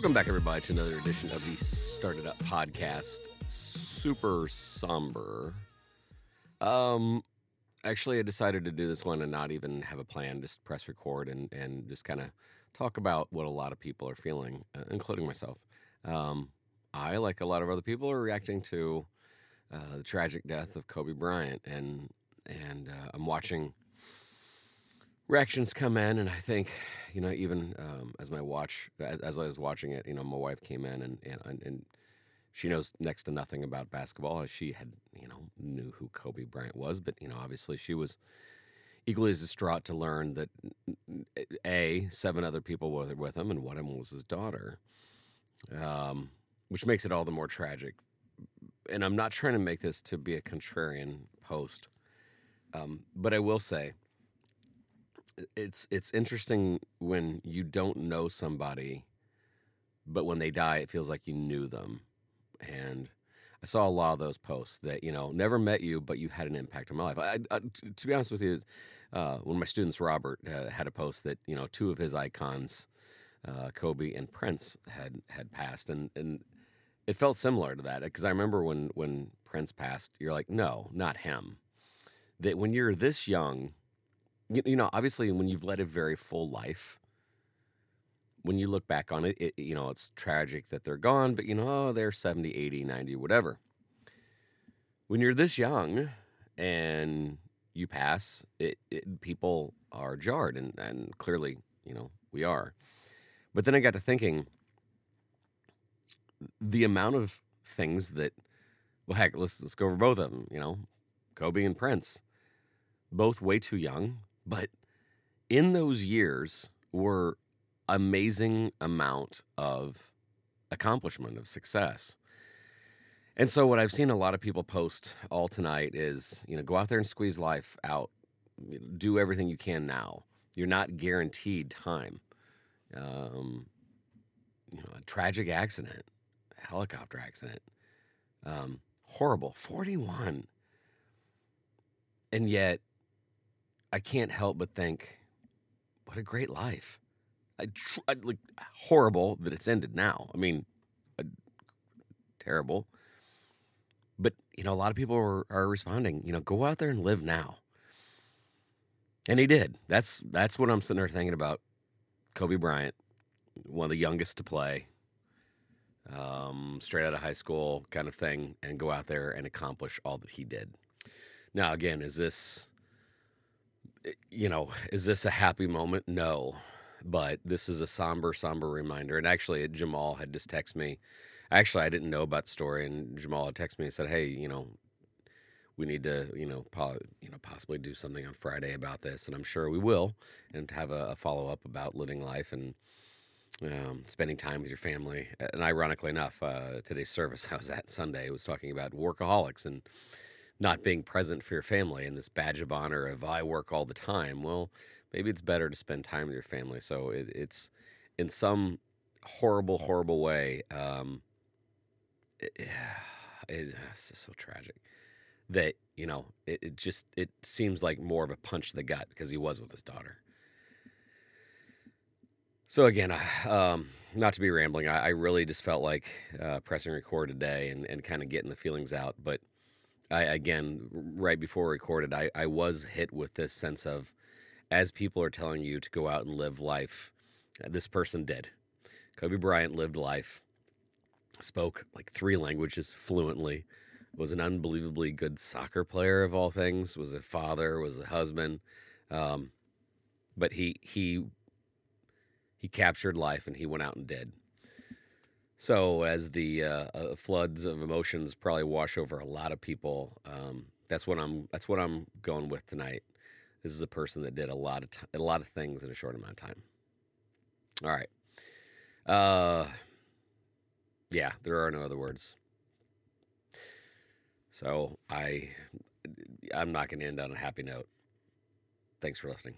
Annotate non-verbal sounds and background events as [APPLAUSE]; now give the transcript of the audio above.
Welcome back, everybody, to another edition of the Started Up podcast. Super somber. Um, actually, I decided to do this one and not even have a plan, just press record and, and just kind of talk about what a lot of people are feeling, uh, including myself. Um, I, like a lot of other people, are reacting to uh, the tragic death of Kobe Bryant, and and uh, I'm watching reactions come in, and I think, you know, even um, as my watch, as, as I was watching it, you know, my wife came in and and and she knows next to nothing about basketball. She had, you know, knew who Kobe Bryant was, but you know, obviously she was equally as distraught to learn that a seven other people were with him, and one of them was his daughter, um, which makes it all the more tragic. And I'm not trying to make this to be a contrarian post, um, but I will say it's it's interesting when you don't know somebody, but when they die, it feels like you knew them. And I saw a lot of those posts that you know never met you, but you had an impact on my life. I, I, to be honest with you, uh, one of my students, Robert, uh, had a post that you know two of his icons, uh, Kobe and Prince, had had passed, and and it felt similar to that because I remember when when Prince passed, you're like, no, not him. That when you're this young you, you know, obviously, when you've led a very full life, when you look back on it, it, you know, it's tragic that they're gone, but you know, oh, they're 70, 80, 90, whatever. When you're this young and you pass, it, it people are jarred, and, and clearly, you know, we are. But then I got to thinking the amount of things that, well, heck, let's, let's go over both of them, you know, Kobe and Prince, both way too young, but in those years were amazing amount of accomplishment of success. And so what I've seen a lot of people post all tonight is, you know, go out there and squeeze life out. Do everything you can now. You're not guaranteed time. Um, you know, a tragic accident, a helicopter accident, um, horrible, 41. And yet I can't help but think, what a great life. I, tr- I, like horrible that it's ended now. I mean, uh, terrible. But you know, a lot of people are, are responding. You know, go out there and live now. And he did. That's that's what I'm sitting there thinking about. Kobe Bryant, one of the youngest to play, um, straight out of high school kind of thing, and go out there and accomplish all that he did. Now, again, is this you know, is this a happy moment? No, but this is a somber, somber reminder. And actually, Jamal had just texted me. Actually, I didn't know about the story, and Jamal had texted me and said, "Hey, you know, we need to, you know, po- you know, possibly do something on Friday about this." And I'm sure we will, and have a, a follow up about living life and um, spending time with your family. And ironically enough, uh, today's service [LAUGHS] I was at Sunday was talking about workaholics and not being present for your family and this badge of honor of I work all the time. Well, maybe it's better to spend time with your family. So it, it's in some horrible, horrible way. Um, it, it's so tragic that you know it, it just it seems like more of a punch to the gut because he was with his daughter. So again, um, not to be rambling, I, I really just felt like uh, pressing record today and, and kind of getting the feelings out, but I again, right before recorded, I, I was hit with this sense of as people are telling you to go out and live life, uh, this person did. Kobe Bryant lived life, spoke like three languages fluently, was an unbelievably good soccer player of all things, was a father, was a husband. Um, but he he he captured life and he went out and did. So as the uh, uh, floods of emotions probably wash over a lot of people, um, that's what I'm. That's what I'm going with tonight. This is a person that did a lot of t- a lot of things in a short amount of time. All right. Uh, yeah, there are no other words. So I, I'm not going to end on a happy note. Thanks for listening.